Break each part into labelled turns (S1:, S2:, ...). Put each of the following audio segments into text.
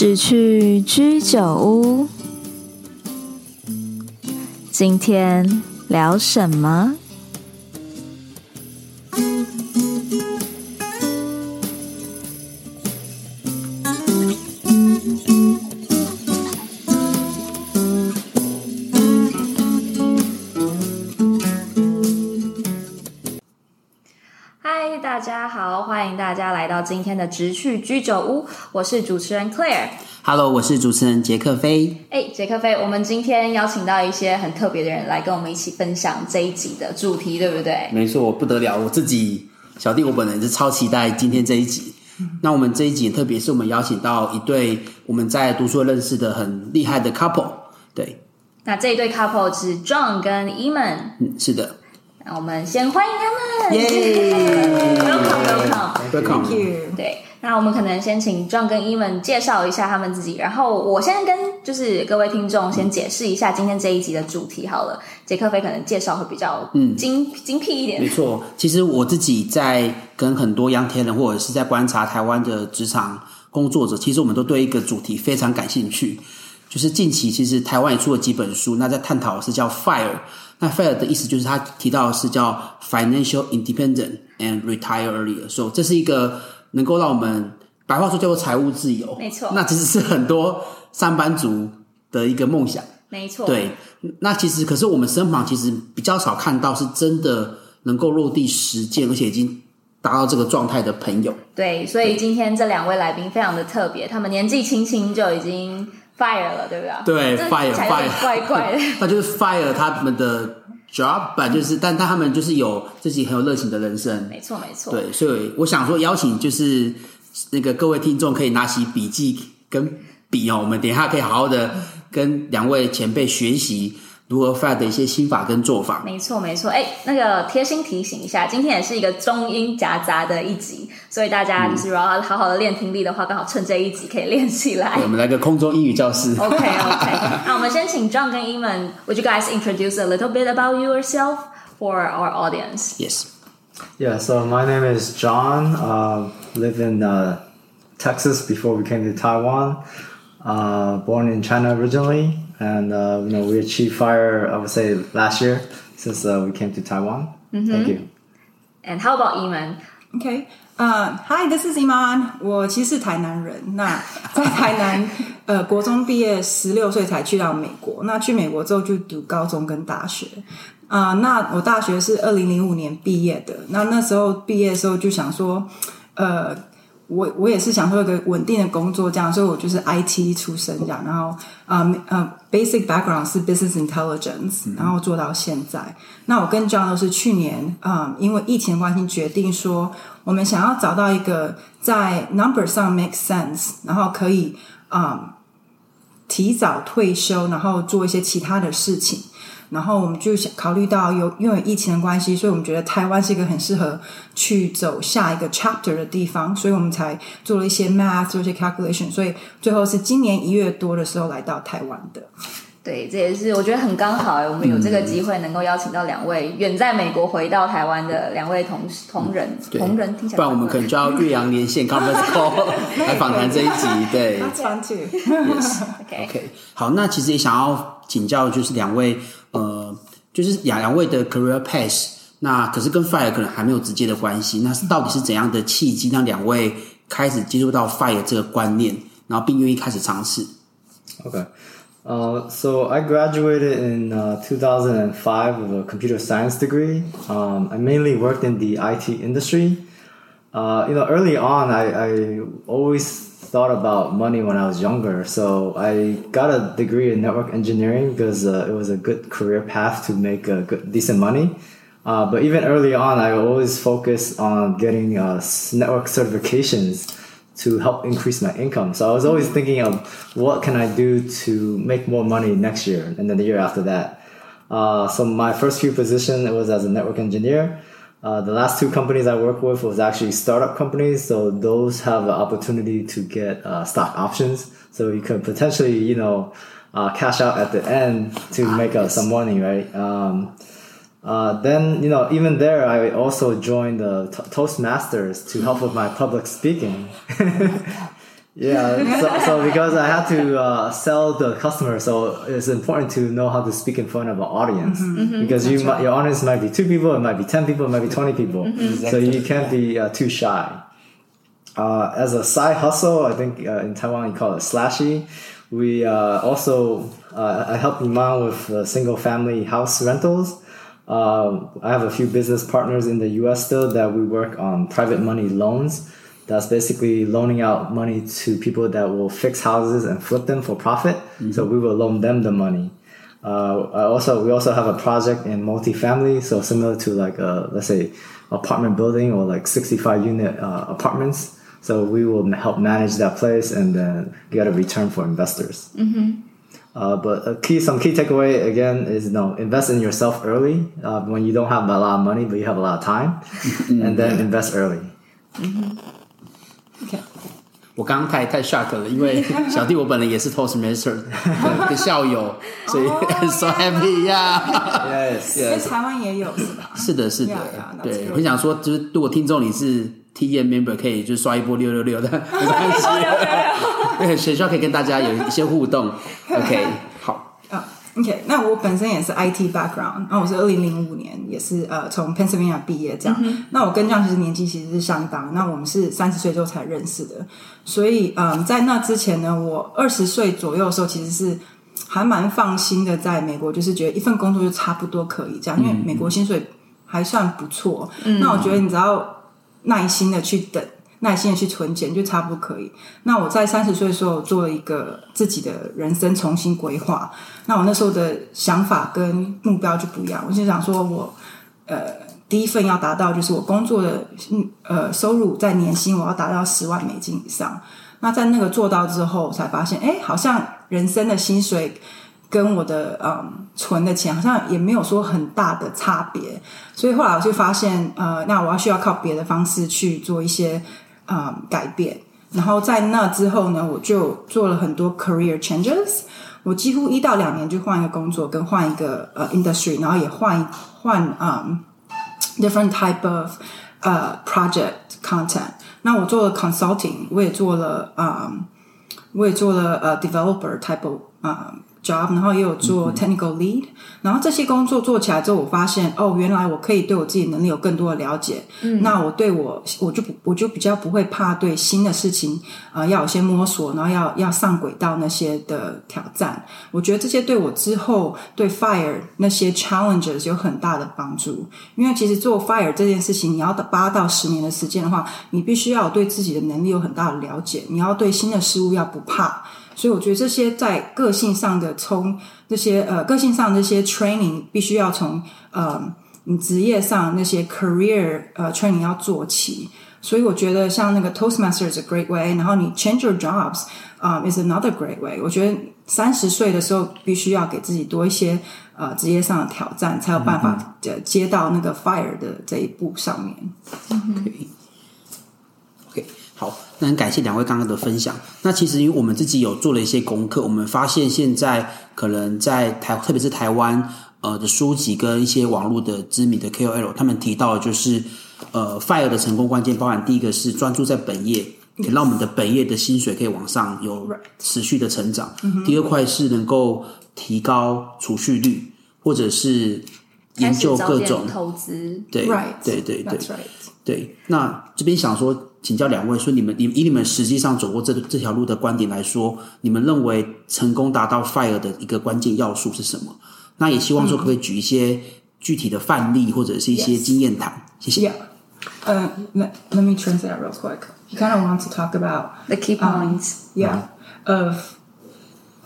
S1: 只去居酒屋，今天聊什
S2: 么？今天的直趣居酒屋，我是主持人 Claire。
S3: Hello，我是主持人杰克飞。
S2: 哎，杰克飞，我们今天邀请到一些很特别的人来跟我们一起分享这一集的主题，对不对？
S3: 没错，不得了，我自己小弟我本人是超期待今天这一集。那我们这一集特别是我们邀请到一对我们在读书认识的很厉害的 couple，对。
S2: 那这一对 couple 是 John 跟 Eman。
S3: 嗯，是的。
S2: 那我们先欢迎他们。
S3: 耶
S2: ！Welcome，Welcome，Thank you。对，那我们可能先请 John 跟 Eman 介绍一下他们自己，然后我先跟就是各位听众先解释一下今天这一集的主题好了。杰克菲可能介绍会比较嗯精精辟一点。
S3: 没错，其实我自己在跟很多 Young Talent 或者是在观察台湾的职场工作者，其实我们都对一个主题非常感兴趣，就是近期其实台湾也出了几本书，那在探讨的是叫 Fire。那 FIRE 的意思就是他提到的是叫 financial independent and retire earlier，所以这是一个能够让我们白话说叫做财务自由。
S2: 没错，
S3: 那其实是很多上班族的一个梦想。
S2: 没错，
S3: 对。那其实可是我们身旁其实比较少看到是真的能够落地实践，而且已经达到这个状态的朋友。
S2: 对，所以今天这两位来宾非常的特别，他们年纪轻轻就已经。Fire 了，对不对？
S3: 对，fire fire，
S2: 怪怪的。
S3: 那就是 fire 他们的 job，吧，就是，但但他们就是有自己很有热情的人生。
S2: 没错，没错。
S3: 对，所以我想说，邀请就是那个各位听众可以拿起笔记跟笔哦，我们等一下可以好好的跟两位前辈学习。如何 FIRE 的一些心法跟做法？
S2: 没错，没错。哎，那个贴心提醒一下，今天也是一个中英夹杂的一集，所以大家就是如果要好好的练听力的话，刚好趁这一集可以练起来。
S3: 我们来个空中英语教室。
S2: OK OK。那我们先请 John 跟 Eman，Would you guys introduce a little bit about yourself for our audience?
S3: Yes.
S4: Yeah. So my name is John. Uh, live in uh, Texas before we came to Taiwan. Uh, born in China originally. and uh, you know we achieved fire. I would say last year since uh, we came to Taiwan. Mm-hmm. Thank you.
S2: And how about Eman?
S5: Okay. Uh, hi, this is Eman. 我其实是台南人。那在台南，呃，国中毕业，十六岁才去到美国。那去美国之后就读高中跟大学。啊、呃，那我大学是二零零五年毕业的。那那时候毕业的时候就想说，呃。 我我也是想做一个稳定的工作，这样，所以我就是 IT 出身这样，然后呃呃，basic background 是 business intelligence，然后做到现在。那我跟 John 都是去年啊、呃，因为疫情的关系，决定说我们想要找到一个在 number 上 make sense，然后可以啊、呃、提早退休，然后做一些其他的事情。然后我们就想考虑到有因为疫情的关系，所以我们觉得台湾是一个很适合去走下一个 chapter 的地方，所以我们才做了一些 math，做一些 calculation，所以最后是今年一月多的时候来到台湾的。
S2: 对，这也是我觉得很刚好，我们有这个机会能够邀请到两位远在美国回到台湾的两位同同仁，同仁听起来，
S3: 不然我们可能就要越洋连线 conference call 来访谈这一集。对
S2: ，Yes，OK，OK，、
S3: okay. 好，那其实也想要请教，就是两位，呃，就是两两位的 career path，那可是跟 FIRE 可能还没有直接的关系，那是到底是怎样的契机让两位开始接触到 FIRE 这个观念，然后并愿意开始尝试？
S4: OK。Uh, so I graduated in uh, 2005 with a computer science degree. Um, I mainly worked in the IT industry. Uh, you know, early on, I, I, always thought about money when I was younger. So I got a degree in network engineering because uh, it was a good career path to make a good, decent money. Uh, but even early on, I always focused on getting uh, network certifications to help increase my income. So I was always thinking of what can I do to make more money next year and then the year after that. Uh, so my first few positions was as a network engineer. Uh, the last two companies I worked with was actually startup companies, so those have the opportunity to get uh, stock options. So you could potentially, you know, uh, cash out at the end to make uh, some money, right? Um, uh, then, you know, even there, I also joined the Toastmasters to help with my public speaking. Yeah, so, so because I had to uh, sell the customer, so it's important to know how to speak in front of an audience
S5: Mm-hmm.
S2: Mm-hmm.
S4: because you might, your audience might be two people, it might be ten people, it might be twenty people,
S2: Mm-hmm.
S4: so you can't be uh, too shy. Uh, as a side hustle, I think uh, in Taiwan you call it slashy. We uh, also uh, I help Iman with uh, single family house rentals. Uh, I have a few business partners in the U.S. still that we work on private money loans. That's basically loaning out money to people that will fix houses and flip them for profit. So we will loan them the money. Uh, also we also have a project in multifamily, so similar to like a let's say apartment building or like 65 unit uh, apartments. So we will help manage that place and then get a return for investors. Uh, but a key, some key takeaway again is you know invest in yourself early uh, when you don't have a lot of money but you have a lot of time, and then invest early.
S5: OK，
S3: 我刚刚太太 shock 了，因为 小弟我本人也是 Toastmaster 的的校友，所以 so happy 呀、
S4: Yes.
S5: 因为台湾也有是吧？
S3: 是的，是的
S5: Yeah, yeah,
S3: 对.我想说，就是如果听众你是 T M member，可以就刷一波六六六的，没关系，对，学校可以跟大家有一些互动。OK，好，
S5: 啊、o k 那我本身也是 IT background，那我是二零零五年也是呃从 Pennsylvania 毕业这样。那我跟这样其实年纪其实是相当，那我们是三十岁之后才认识的，所以嗯，在那之前呢，我二十岁左右的时候其实是还蛮放心的，在美国就是觉得一份工作就差不多可以这样，因为美国薪水还算不错。那我觉得你只要耐心的去等。耐心的去存钱就差不多可以。那我在三十岁的时候做了一个自己的人生重新规划。那我那时候的想法跟目标就不一样。我就想说我呃第一份要达到就是我工作的嗯呃收入在年薪我要达到十万美金以上。那在那个做到之后，才发现哎，好像人生的薪水跟我的嗯存的钱好像也没有说很大的差别。所以后来我就发现呃，那我要需要靠别的方式去做一些。嗯，改变。然后在那之后呢，我就做了很多 career changes。我几乎一到两年就换一个工作，跟换一个呃 industry，然后也换换嗯 different type of 呃 project content。那我做了 consulting，我也做了嗯，我也做了呃 developer type of 嗯 job，然后也有做 technical lead，、嗯、然后这些工作做起来之后，我发现哦，原来我可以对我自己能力有更多的了解。嗯，那我对我我就我就比较不会怕对新的事情呃要有些摸索，然后要要上轨道那些的挑战。我觉得这些对我之后对 fire 那些 challenges 有很大的帮助。因为其实做 fire 这件事情，你要到八到十年的时间的话，你必须要对自己的能力有很大的了解，你要对新的事物要不怕。所以我觉得这些在个性上的从这些呃个性上的这些 training 必须要从呃你职业上那些 career 呃 training 要做起。所以我觉得像那个 Toastmaster is a great way，然后你 change your jobs 啊、um, is another great way。我觉得三十岁的时候必须要给自己多一些呃职业上的挑战，才有办法接到那个 fire 的这一步上面。
S3: 可以。OK，好，那很感谢两位刚刚的分享。那其实因为我们自己有做了一些功课，我们发现现在可能在台，特别是台湾呃的书籍跟一些网络的知名的 KOL，他们提到的就是呃 FIRE 的成功关键，包含第一个是专注在本业，可以让我们的本业的薪水可以往上有持续的成长。第二块是能够提高储蓄率，或者是研究各种
S2: 投
S3: 资。对对
S5: 对对.
S3: 对。那这边想说。请教两位说，你们以以你们实际上走过这这条路的观点来说，你们认为成功达到 FIRE 的一个关键要素是什么？那也希望说可不可以举一些具体的范例或者是一些经验谈。谢谢。
S5: Yeah. Uh, let, let me translate real quick. You kind of want to talk about
S2: the key points.
S5: Um, yeah. Of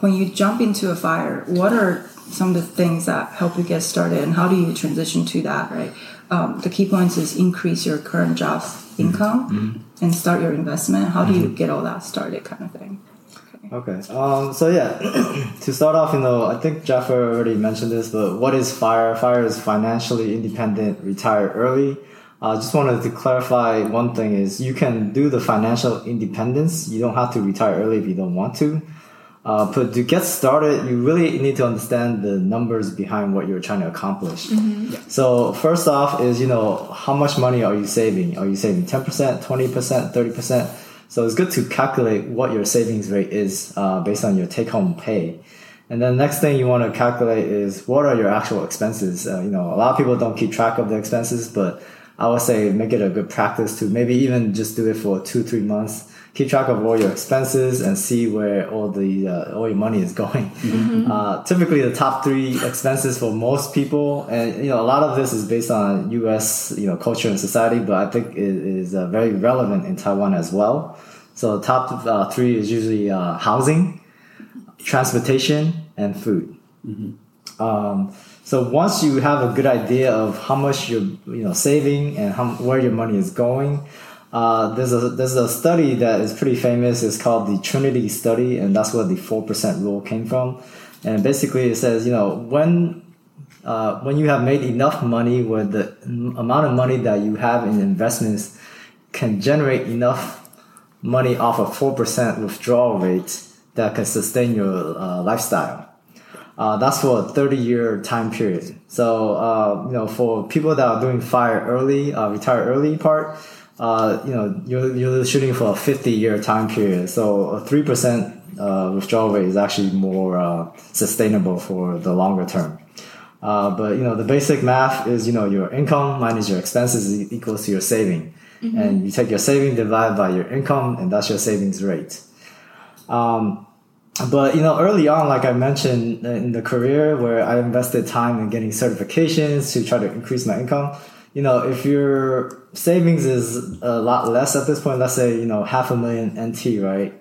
S5: when you jump into a fire, what are some of the things that help you get started, and how do you transition to that? Right. Um, the key points is increase your current job's income mm-hmm. and start your investment. How do you get all that started, kind of thing?
S4: Okay. Um, so yeah, to start off, you know, I think Jaffer already mentioned this, but what is FIRE? FIRE is financially independent, retire early. I uh, just wanted to clarify one thing is you can do the financial independence. You don't have to retire early if you don't want to. Uh, but to get started, you really need to understand the numbers behind what you're trying to accomplish.
S5: Mm-hmm.
S4: Yeah. So first off is, you know, how much money are you saving? Are you saving 10%, 20%, 30%? So it's good to calculate what your savings rate is uh, based on your take home pay. And then next thing you want to calculate is what are your actual expenses. Uh, you know, a lot of people don't keep track of the expenses, but I would say make it a good practice to maybe even just do it for two, three months. Keep track of all your expenses and see where all the uh, all your money is going. Mm-hmm. Uh, typically, the top three expenses for most people, and you know, a lot of this is based on U.S. you know culture and society, but I think it is uh, very relevant in Taiwan as well. So, top uh, three is usually uh, housing, transportation, and food. Mm-hmm. Um, so once you have a good idea of how much you're you know saving and how, where your money is going, uh, there's a there's a study that is pretty famous. It's called the Trinity study, and that's where the four percent rule came from. And basically, it says you know when uh, when you have made enough money, where the amount of money that you have in investments can generate enough money off a four percent withdrawal rate that can sustain your uh, lifestyle. Uh, that's for a 30 year time period. So, uh, you know, for people that are doing fire early, uh, retire early part, uh, you know, you're, you're shooting for a 50 year time period. So a 3% uh, withdrawal rate is actually more uh, sustainable for the longer term. but, you know, the basic math is, you know, your income minus your expenses equals to your saving. Mm-hmm. And you take your saving divided by your income, and that's your savings rate. Um, but you know early on like i mentioned in the career where i invested time in getting certifications to try to increase my income you know if your savings is a lot less at this point let's say you know half a million nt right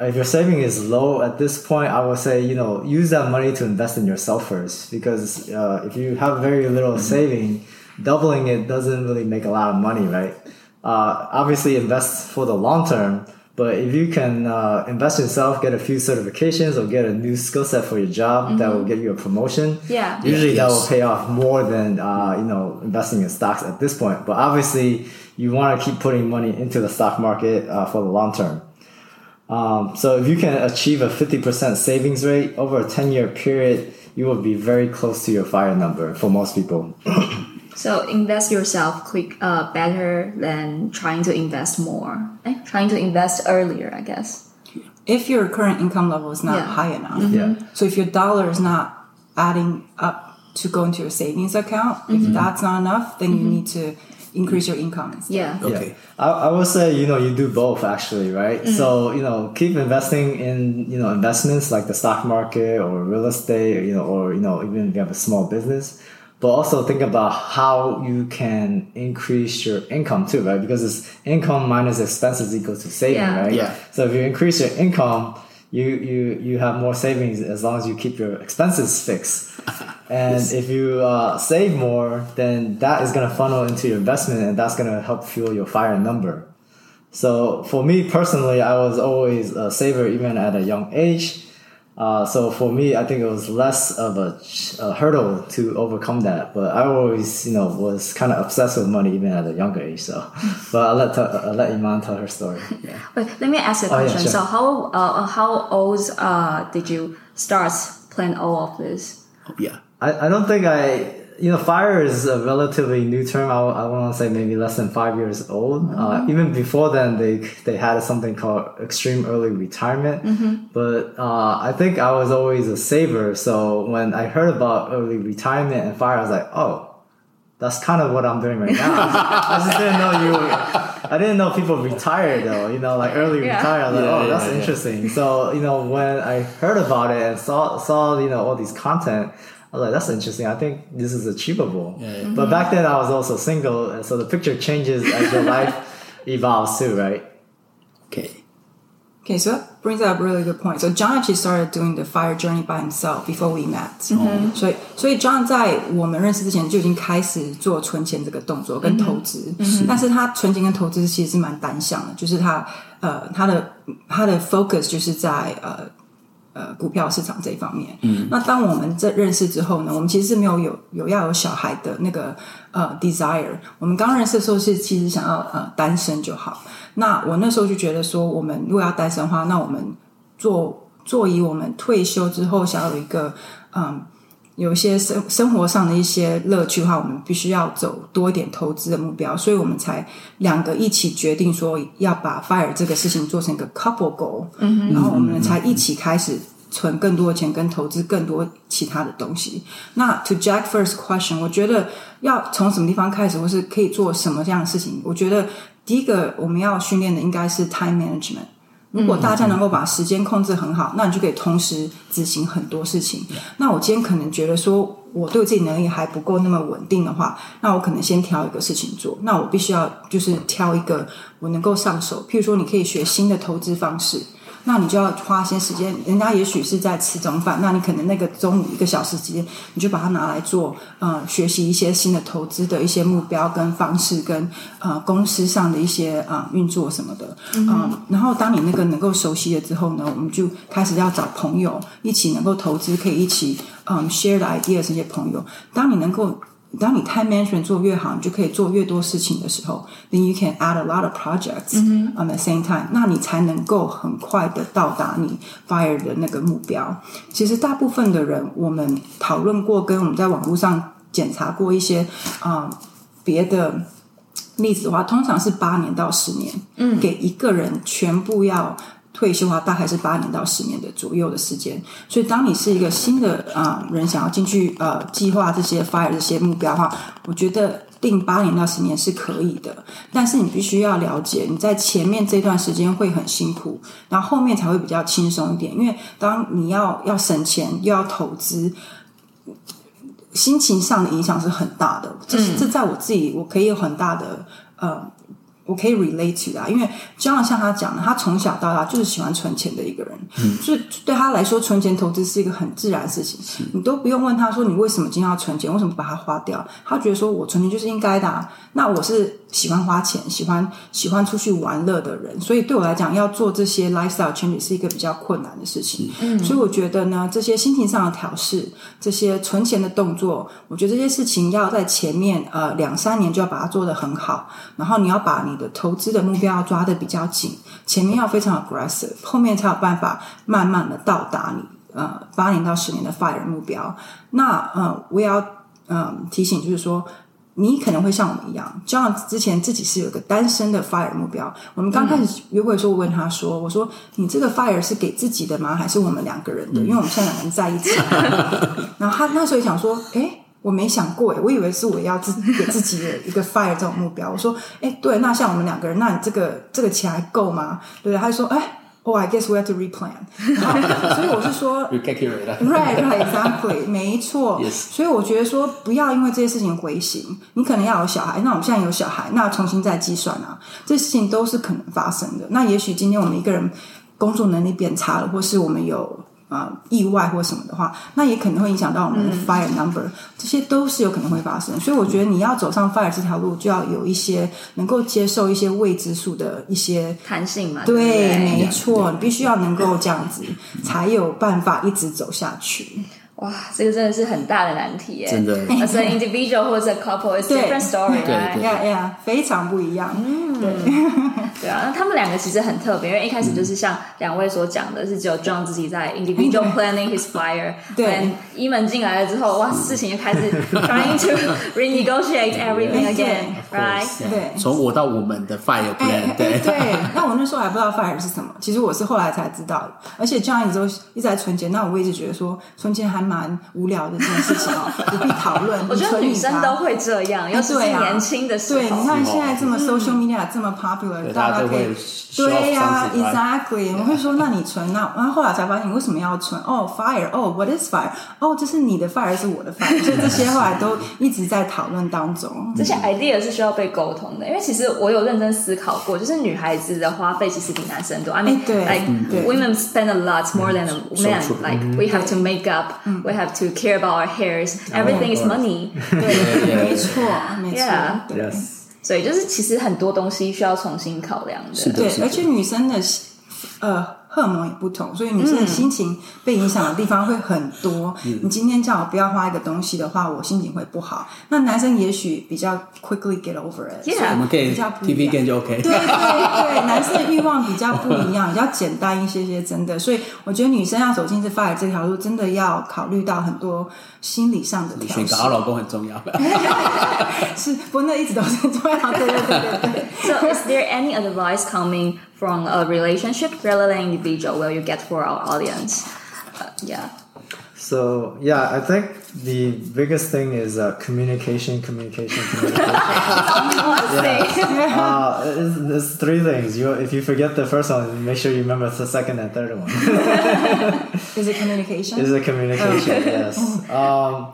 S4: if your saving is low at this point i would say you know use that money to invest in yourself first because uh, if you have very little mm-hmm. saving doubling it doesn't really make a lot of money right uh, obviously invest for the long term but if you can uh, invest in yourself, get a few certifications, or get a new skill set for your job mm-hmm. that will get you a promotion,
S2: yeah,
S4: usually that will pay off more than uh, you know investing in stocks at this point. But obviously, you want to keep putting money into the stock market uh, for the long term. Um, so if you can achieve a 50% savings rate over a 10 year period, you will be very close to your fire number for most people.
S2: So invest yourself quick, uh, better than trying to invest more. Eh? Trying to invest earlier, I guess.
S5: If your current income level is not
S2: Yeah.
S5: high enough,
S2: Mm-hmm.
S4: Yeah.
S5: so if your dollar is not adding up to go into your savings account,
S2: Mm-hmm.
S5: if that's not enough, then you need to increase your income. instead.
S2: Yeah.
S3: Okay.
S4: Yeah. I, I would say, you know, you do both actually, right?
S2: Mm.
S4: So, you know, keep investing in, you know, investments like the stock market or real estate, or, you know, or, you know, even if you have a small business, but also think about how you can increase your income too, right? Because it's income minus expenses equals to saving,
S2: Yeah.
S4: right?
S3: Yeah.
S4: So if you increase your income, you, you, you have more savings as long as you keep your expenses fixed. And if you uh, save more, then that is going to funnel into your investment and that's going to help fuel your fire number. So for me personally, I was always a saver even at a young age. Uh, so for me, I think it was less of a, a, hurdle to overcome that. But I always, you know, was kind of obsessed with money even at a younger age. So, but I'll let I'll let Iman tell her story. Yeah.
S2: Wait, let me ask you a
S4: Oh, yeah,
S2: question.
S4: sure.
S2: So how uh, how old uh, did you start plan all of this?
S3: Yeah.
S4: I, I don't think I, you know, fire is a relatively new term. I, I want to say maybe less than five years old. Uh, even before then, they they had something called extreme early retirement. But uh, I think I was always a saver. So when I heard about early retirement and fire, I was like, oh. That's kind of what I'm doing right now. I just didn't know you. I didn't know people retire though. You know, like early
S2: Yeah.
S4: retire. I was like,
S3: Yeah,
S4: oh,
S3: yeah,
S4: that's
S3: yeah.
S4: interesting. So you know, when I heard about it and saw saw you know all these content, I was like, that's interesting. I think this is achievable.
S3: Yeah, yeah.
S4: But back then I was also single, and so the picture changes as your life evolves too, right?
S3: Okay.
S5: Okay, so that brings up a really good point. So John actually started doing the fire journey by himself before we met.所以，所以 John 在我们认识之前就已经开始做存钱这个动作跟投资。但是他存钱跟投资其实是蛮单向的，就是他呃他的他的 focus 就是在呃 呃股票市场这一方面。嗯，那当我们这认识之后呢，我们其实是没有有有要有小孩的那个呃 desire。我们刚认识的时候是其实想要呃单身就好。那我那时候就觉得说，我们如果要单身的话，那我们做做以我们退休之后想要有一个嗯有一些生生活上的一些乐趣的话，我们必须要走多一点投资的目标，所以我们才两个一起决定说要把 fire 这个事情做成一个 couple goal，嗯哼，然后我们才一起开始存更多的钱跟投资更多其他的东西。那 to Jack first question，我觉得要从什么地方开始，或是可以做什么这样的事情？我觉得第一个我们要训练的应该是 time management。如果大家能够把时间控制很好，那你就可以同时执行很多事情。那我今天可能觉得说，我对自己能力还不够那么稳定的话，那我可能先挑一个事情做。那我必须要就是挑一个我能够上手。譬如说，你可以学新的投资方式。那你就要花一些时间，人家也许是在吃中饭，那你可能那个中午一个小时时间，你就把它拿来做，呃，学习一些新的投资的一些目标跟方式，跟呃公司上的一些啊、呃、运作什么的，嗯、呃，然后当你那个能够熟悉了之后呢，我们就开始要找朋友一起能够投资，可以一起嗯、呃、share the ideas 这些朋友，当你能够。当你 time management 做越好，你就可以做越多事情的时候，then you can add a lot of projects on the same time，那你才能够很快的到达你 fire 的那个目标。其实大部分的人，我们讨论过，跟我们在网络上检查过一些啊、呃、别的例子的话，通常是八年到十年，嗯，给一个人全部要。退休的话，大概是八年到十年的左右的时间。所以，当你是一个新的啊、呃、人，想要进去呃计划这些 fire 这些目标的话，我觉得定八年到十年是可以的。但是，你必须要了解，你在前面这段时间会很辛苦，然后后面才会比较轻松一点。因为当你要要省钱又要投资，心情上的影响是很大的。这是这在我自己，我可以有很大的呃。我可以 relate to 啊，因为就像像他讲的，他从小到大就是喜欢存钱的一个人，嗯，所以对他来说，存钱投资是一个很自然的事情。你都不用问他说，你为什么今天要存钱，为什么把它花掉？他觉得说我存钱就是应该的啊。那我是喜欢花钱、喜欢喜欢出去玩乐的人，所以对我来讲，要做这些 lifestyle change 是一个比较困难的事情。嗯，所以我觉得呢，这些心情上的调试，这些存钱的动作，我觉得这些事情要在前面呃两三年就要把它做得很好，然后你要把你的投资的目标要抓得比较紧，前面要非常 aggressive，后面才有办法慢慢的到达你呃八年到十年的 fire 目标。那呃，我也要嗯、呃、提醒，就是说。你可能会像我们一样，就像之前自己是有个单身的 fire 目标。我们刚开始约会的时候，我问他说：“我说你这个 fire 是给自己的吗？还是我们两个人的？因为我们现在两个人在一起。”然后他那时候也想说：“诶，我没想过诶，我以为是我要自给自己的一个 fire 这种目标。”我说：“诶，对，那像我们两个人，那你这个这个钱还够吗？”对，他就说：“诶。” Oh, I guess we have to replan。所以我是说，right, right, exactly，没错。Yes. 所以我觉得说，不要因为这些事情回形。你可能要有小孩，那我们现在有小孩，那重新再计算啊，这事情都是可能发生的。那也许今天我们一个人工作能力变差了，或是我们有。啊、呃，意外或什么的话，那也可能会影响到我们的 fire number，、嗯、这些都是有可能会发生。所以我觉得你要走上 fire 这条路，就要有一些能够接受一些未知数的一些
S2: 弹性嘛。
S5: 对，对没错，你必须要能够这样子，才有办法一直走下去。
S2: 哇，这个真的是很大的难题耶！
S3: 真的
S2: ，as an individual 或者 couple，is different story，
S5: 对呀呀，非常不一样。嗯，对，
S2: 对啊，那他们两个其实很特别，因为一开始就是像两位所讲的，是只有 John 自己在 individual planning his fire，对，一门进来了之后，哇，事情就开始 trying to renegotiate everything again，right？
S5: 对，
S3: 从我到我们的 fire plan，对
S5: 对。那我那时候还不知道 fire 是什么，其实我是后来才知道的。而且 John 一直都一直在存钱，那我一直觉得说存钱还蛮。蛮无聊的这件事情哦，不必讨论。
S2: 我觉得女生都会这样，尤其是年轻的时候。
S5: 对，你看现在这么 social media 这么 popular，大家可以对呀，exactly。我会说，那你存那，然后后来才发现，你为什么要存？哦，fire，哦，what is fire？哦，这是你的 fire，是我的 fire。所以这些后来都一直在讨论当中。
S2: 这些 idea 是需要被沟通的，因为其实我有认真思考过，就是女孩子的花费其实比男生多。I mean，
S5: 对
S2: ，like women spend a lot more than a man。Like we have to make up。We have to care about our hairs. Everything is money.
S5: 对，没错，没错。
S2: 对，所以就是其实很多东西需要重新考量的。
S5: 对，而且女生的呃 荷尔蒙也不同，所以女生的心情被影响的地方会很多。嗯、你今天叫我不要花一个东西的话，我心情会不好。那男生也许比较 quickly get over
S3: it，Yeah. 我们可以比较 TV game 就 OK。
S5: 对对对，男生的欲望比较不一样，比较简单一些些，真的。所以我觉得女生要走进这 FIRE 这条路，真的要考虑到很多心理上的调适。
S3: 选个好老公很重要。
S5: 是，不过那一直都是很重要。对对对对对。
S2: So is there any advice coming from a relationship rather than individual will you get for our audience? Uh, yeah.
S4: So yeah, I think the biggest thing is uh, communication, communication, communication. yeah. Uh, it's, it's, three things. You if you forget the first one, make sure you remember the second and third one.
S5: is it communication?
S4: Is it communication? Okay. Yes. Um,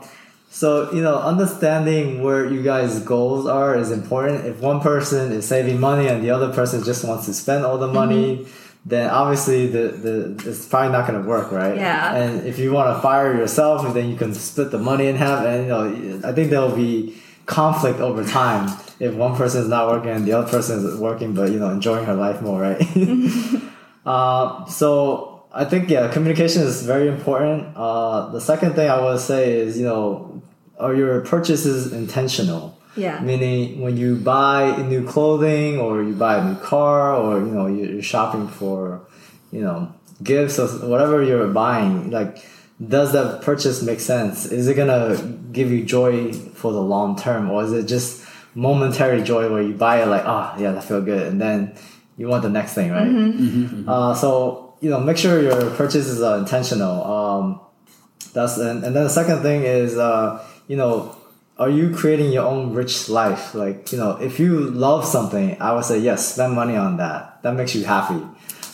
S4: so, you know, understanding where you guys' goals are is important. If one person is saving money and the other person just wants to spend all the money, mm-hmm. then obviously the, the it's probably not going to work, right?
S2: Yeah.
S4: And if you want to fire yourself, then you can split the money in half. And, you know, I think there'll be conflict over time if one person is not working and the other person is working, but, you know, enjoying her life more, right? uh, so I think, yeah, communication is very important. Uh, the second thing I would say is, you know, are your purchase is intentional?
S2: Yeah.
S4: Meaning when you buy new clothing or you buy a new car or you know you're shopping for you know gifts or whatever you're buying like does that purchase make sense? Is it gonna give you joy for the long term or is it just momentary joy where you buy it like oh yeah that feel good and then you want the next thing right? Mm-hmm. Mm-hmm. Uh, so you know make sure your purchases are intentional. Um, that's and, and then the second thing is uh, you know, are you creating your own rich life? Like, you know, if you love something, I would say yes, spend money on that. That makes you happy.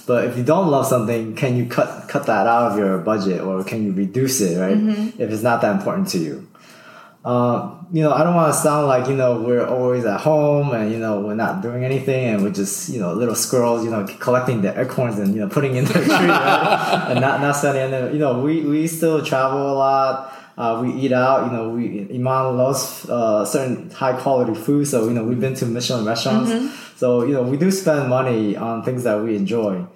S4: But if you don't love something, can you cut cut that out of your budget or can you reduce it, right? Mm-hmm. If it's not that important to you. Uh, you know, I don't want to sound like, you know, we're always at home and, you know, we're not doing anything and we're just, you know, little squirrels, you know, collecting the acorns and, you know, putting in the tree, right? and not, not spending, you know, we, we still travel a lot uh, we eat out. You know, we Iman loves uh, certain high quality food, so you know we've been to Michelin restaurants. Mm-hmm. So you know we do spend money on things that we enjoy.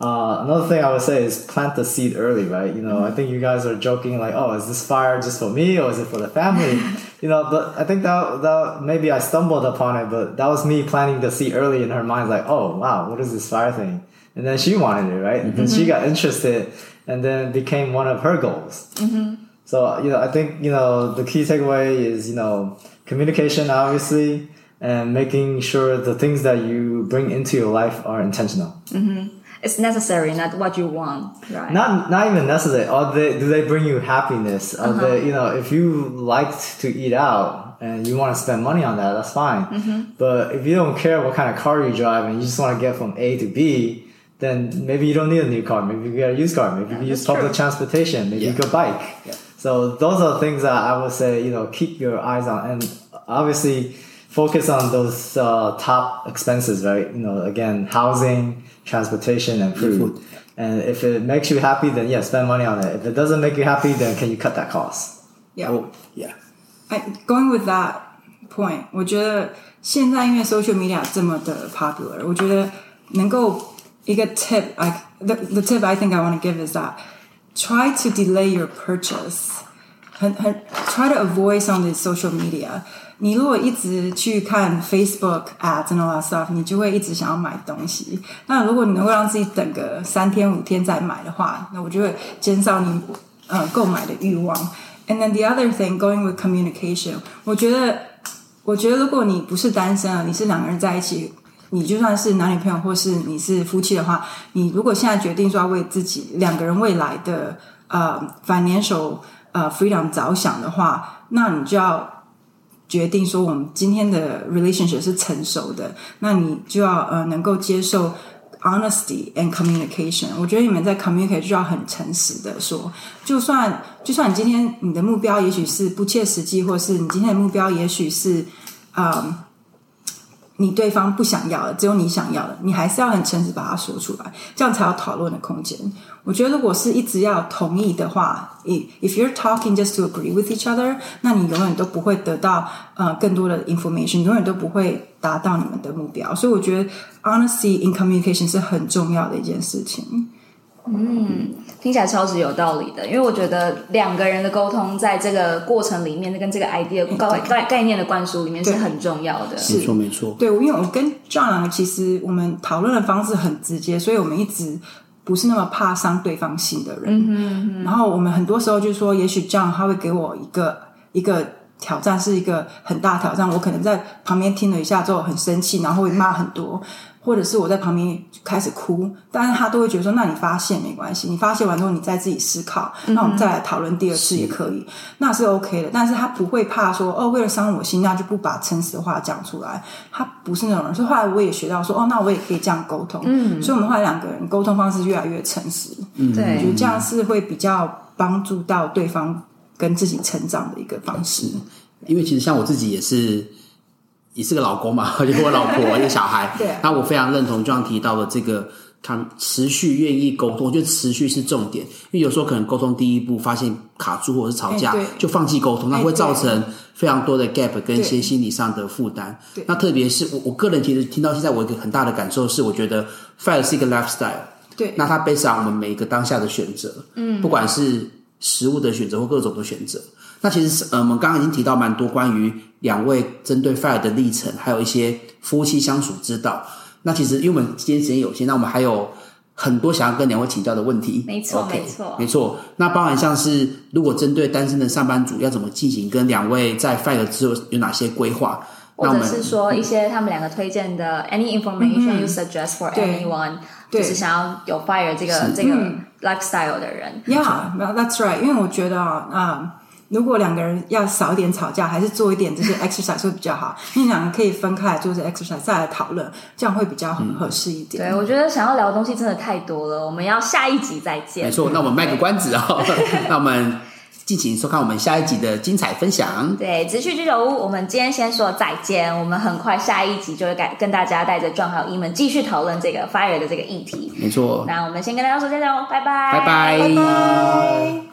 S4: Uh, another thing I would say is plant the seed early, right? You know, mm-hmm. I think you guys are joking like, oh, is this fire just for me or is it for the family? you know, but I think that that maybe I stumbled upon it, but that was me planting the seed early in her mind, like, oh wow, what is this fire thing? And then she wanted it, right? Mm-hmm. And she got interested, and then became one of her goals. Mm-hmm. So, you know, I think, you know, the key takeaway is, you know, communication, obviously, and making sure the things that you bring into your life are intentional.
S2: Mm-hmm. It's necessary, not what you want, right?
S4: Not, not even necessary. Are they, do they bring you happiness? Are uh-huh. they, you know, if you liked to eat out and you want to spend money on that, that's fine. Mm-hmm. But if you don't care what kind of car you drive and you just want to get from A to B, then maybe you don't need a new car. Maybe you get a used car. Maybe yeah, you use public true. transportation. Maybe yeah. you go bike. Yeah. So those are things that I would say, you know, keep your eyes on and obviously focus on those uh, top expenses, right? You know, again, housing, transportation, and food. food. And if it makes you happy, then yeah, spend money on it. If it doesn't make you happy, then can you cut that cost?
S5: Yeah. Oh, yeah. I, going with that point, 我觉得现在因为 social media 这么的 popular，我觉得能够一个 tip, like the the tip I think I want to give is that try to delay your purchase. try to avoid some of the social media. 你如果一直去看 Facebook ads and all that stuff，你就会一直想要买东西。那如果你能够让自己等个三天五天再买的话，那我就会减少你呃购买的欲望。And then the other thing, going with communication，我觉得，我觉得如果你不是单身啊，你是两个人在一起。 你就算是男女朋友，或是你是夫妻的话，你如果现在决定说要为自己两个人未来的呃 financial 呃 freedom 着想的话，那你就要决定说我们今天的 relationship 是成熟的，那你就要呃能够接受 honesty and communication。我觉得你们在 communicate 就要很诚实的说，就算就算你今天你的目标也许是不切实际，或是你今天的目标也许是呃。你对方不想要的，只有你想要的，你还是要很诚实把它说出来，这样才有讨论的空间。我觉得，如果是一直要同意的话，if you're talking just to agree with each other，那你永远都不会得到呃更多的 information，永远都不会达到你们的目标。所以，我觉得 honesty in communication 是很重要的一件事情。
S2: 嗯，听起来超级有道理的，因为我觉得两个人的沟通在这个过程里面，跟这个 idea 概概概念的灌输里面是很重要的。
S3: 没错，没错。
S5: 对，因为我跟 John 其实我们讨论的方式很直接，所以我们一直不是那么怕伤对方心的人。嗯哼嗯哼。然后我们很多时候就是说，也许 John 他会给我一个一个挑战，是一个很大挑战，我可能在旁边听了一下之后很生气，然后会骂很多。或者是我在旁边开始哭，但是他都会觉得说：“那你发泄没关系，你发泄完之后你再自己思考，那我们再来讨论第二次也可以，是那是 OK 的。”但是他不会怕说：“哦，为了伤我心，那就不把诚实的话讲出来。”他不是那种人。所以后来我也学到说：“哦，那我也可以这样沟通。”嗯，所以我们后来两个人沟通方式越来越诚实。嗯，对，我觉得这样是会比较帮助到对方跟自己成长的一个方式。
S3: 因为其实像我自己也是。也是个老公嘛，就我老婆，一个小孩。对。那我非常认同，刚刚提到的这个，他持续愿意沟通，我觉得持续是重点。因为有时候可能沟通第一步发现卡住或者是吵架，就放弃沟通，那会造成非常多的 gap 跟一些心理上的负担。对。那特别是我，我个人其实听到现在，我一个很大的感受是，我觉得 FIRE 是一个 lifestyle。对。那它 based on 我们每一个当下的选择，嗯，不管是食物的选择或各种的选择。那其实是，呃，我们刚刚已经提到蛮多关于两位针对 FIRE 的历程，还有一些夫妻相处之道。那其实因为我们今天时间有限，那我们还有很多想要跟两位请教的问题。
S2: 没错，okay, 没错，没错。
S3: 那包含像是，如果针对单身的上班族要怎么进行，跟两位在 FIRE 之后有哪些规划？
S2: 或者是说一些他们两个推荐的 any information you suggest for anyone，就是想要有 FIRE 这个这个 lifestyle 的人。
S5: Yeah，that's right。因为我觉得啊。如果两个人要少一点吵架，还是做一点这些 exercise 会比较好。你两个可以分开来做这 exercise，再来讨论，这样会比较很合适一点。
S2: 对，我觉得想要聊的东西真的太多了，我们要下一集再见。
S3: 没错，那我们卖个关子哦，那我们敬请收看我们下一集的精彩分享。
S2: 对，直去居酒屋，我们今天先说再见，我们很快下一集就会跟跟大家带着 John 还有 Eman 继续讨论这个 FIRE 的这个议题。
S3: 没错，
S2: 那我们先跟大家说再见哦，拜拜，
S3: 拜拜。拜拜。